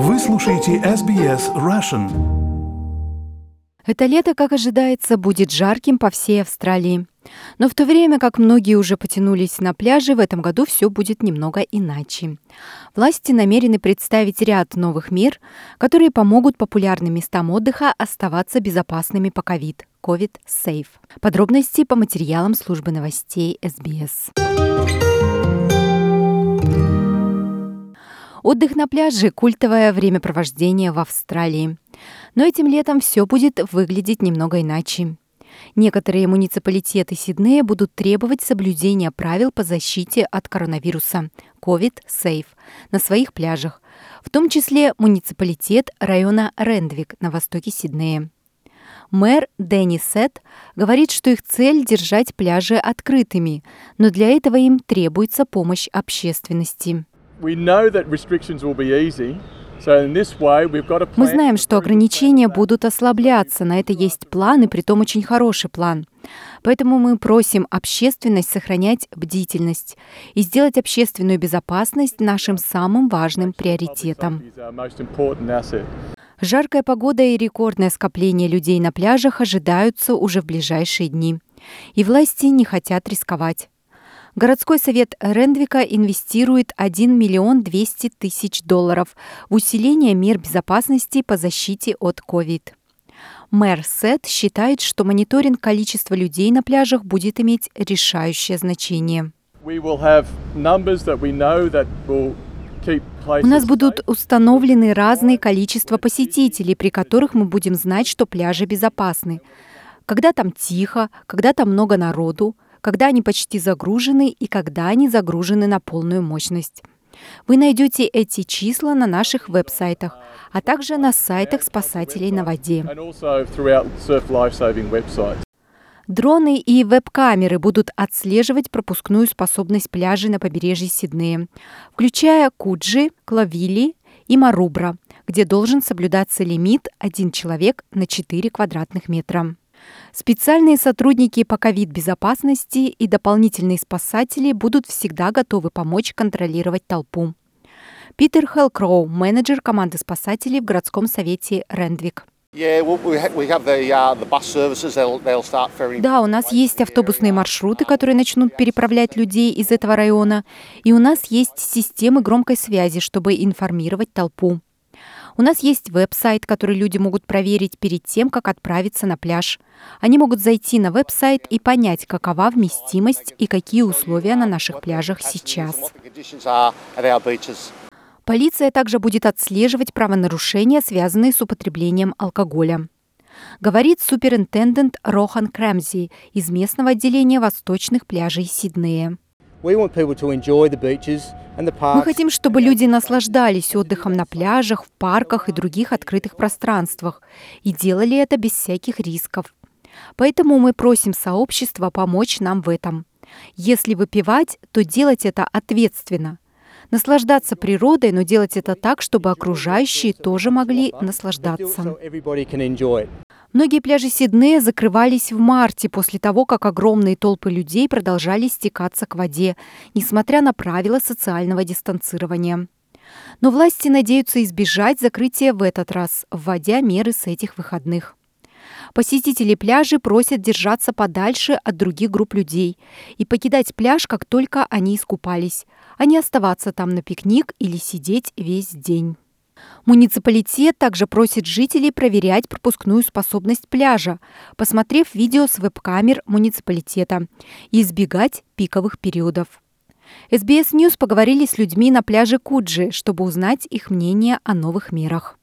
Вы слушаете SBS Russian. Это лето, как ожидается, будет жарким по всей Австралии. Но в то время как многие уже потянулись на пляжи, в этом году все будет немного иначе. Власти намерены представить ряд новых мер, которые помогут популярным местам отдыха оставаться безопасными по ковид. COVID Safe. Подробности по материалам службы новостей СБС. Отдых на пляже – культовое времяпровождение в Австралии. Но этим летом все будет выглядеть немного иначе. Некоторые муниципалитеты Сиднея будут требовать соблюдения правил по защите от коронавируса COVID Safe на своих пляжах, в том числе муниципалитет района Рендвик на востоке Сиднея. Мэр Дэнни Сет говорит, что их цель – держать пляжи открытыми, но для этого им требуется помощь общественности. We know that restrictions will be easy. Мы знаем, что ограничения будут ослабляться, на это есть план, и притом очень хороший план. Поэтому мы просим общественность сохранять бдительность и сделать общественную безопасность нашим самым важным приоритетом. Жаркая погода и рекордное скопление людей на пляжах ожидаются уже в ближайшие дни. И власти не хотят рисковать. Городской совет Рендвика инвестирует 1 миллион 200 тысяч долларов в усиление мер безопасности по защите от COVID. Мэр Сет считает, что мониторинг количества людей на пляжах будет иметь решающее значение. У нас будут установлены разные количества посетителей, при которых мы будем знать, что пляжи безопасны. Когда там тихо, когда там много народу, когда они почти загружены и когда они загружены на полную мощность. Вы найдете эти числа на наших веб-сайтах, а также на сайтах спасателей на воде. Дроны и веб-камеры будут отслеживать пропускную способность пляжей на побережье Сиднея, включая Куджи, Клавили и Марубра, где должен соблюдаться лимит один человек на 4 квадратных метра. Специальные сотрудники по ковид-безопасности и дополнительные спасатели будут всегда готовы помочь контролировать толпу. Питер Хелкроу, менеджер команды спасателей в городском совете Рендвик. Да, у нас есть автобусные маршруты, которые начнут переправлять людей из этого района, и у нас есть системы громкой связи, чтобы информировать толпу. У нас есть веб-сайт, который люди могут проверить перед тем, как отправиться на пляж. Они могут зайти на веб-сайт и понять, какова вместимость и какие условия на наших пляжах сейчас. Полиция также будет отслеживать правонарушения, связанные с употреблением алкоголя. Говорит суперинтендент Рохан Крэмзи из местного отделения восточных пляжей Сиднея. Мы хотим, чтобы люди наслаждались отдыхом на пляжах, в парках и других открытых пространствах и делали это без всяких рисков. Поэтому мы просим сообщество помочь нам в этом. Если выпивать, то делать это ответственно. Наслаждаться природой, но делать это так, чтобы окружающие тоже могли наслаждаться. Многие пляжи Сиднея закрывались в марте после того, как огромные толпы людей продолжали стекаться к воде, несмотря на правила социального дистанцирования. Но власти надеются избежать закрытия в этот раз, вводя меры с этих выходных. Посетители пляжей просят держаться подальше от других групп людей и покидать пляж, как только они искупались, а не оставаться там на пикник или сидеть весь день. Муниципалитет также просит жителей проверять пропускную способность пляжа, посмотрев видео с веб-камер муниципалитета, и избегать пиковых периодов. SBS News поговорили с людьми на пляже Куджи, чтобы узнать их мнение о новых мерах.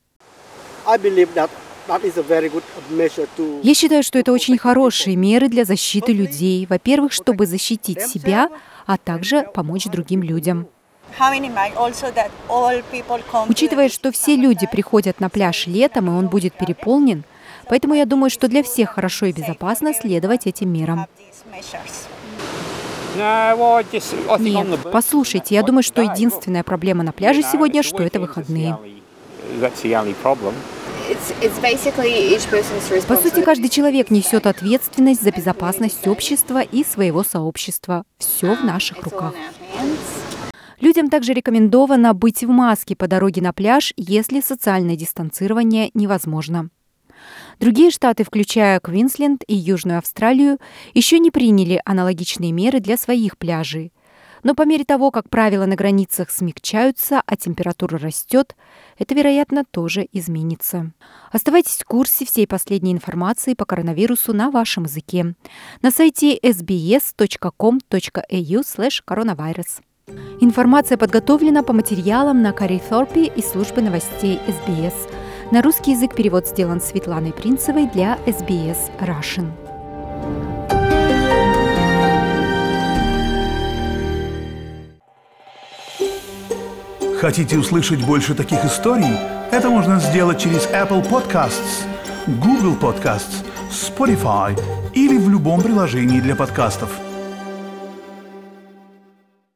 Я считаю, что это очень хорошие меры для защиты людей. Во-первых, чтобы защитить себя, а также помочь другим людям. Учитывая, что все люди приходят на пляж летом, и он будет переполнен, поэтому я думаю, что для всех хорошо и безопасно следовать этим мерам. Нет, послушайте, я думаю, что единственная проблема на пляже сегодня, что это выходные. По сути, каждый человек несет ответственность за безопасность общества и своего сообщества. Все в наших руках. Людям также рекомендовано быть в маске по дороге на пляж, если социальное дистанцирование невозможно. Другие штаты, включая Квинсленд и Южную Австралию, еще не приняли аналогичные меры для своих пляжей. Но по мере того, как правила на границах смягчаются, а температура растет, это, вероятно, тоже изменится. Оставайтесь в курсе всей последней информации по коронавирусу на вашем языке на сайте sbs.com.au coronavirus. Информация подготовлена по материалам на Кари Thorpe из службы новостей SBS. На русский язык перевод сделан Светланой Принцевой для SBS Russian. Хотите услышать больше таких историй? Это можно сделать через Apple Podcasts, Google Podcasts, Spotify или в любом приложении для подкастов –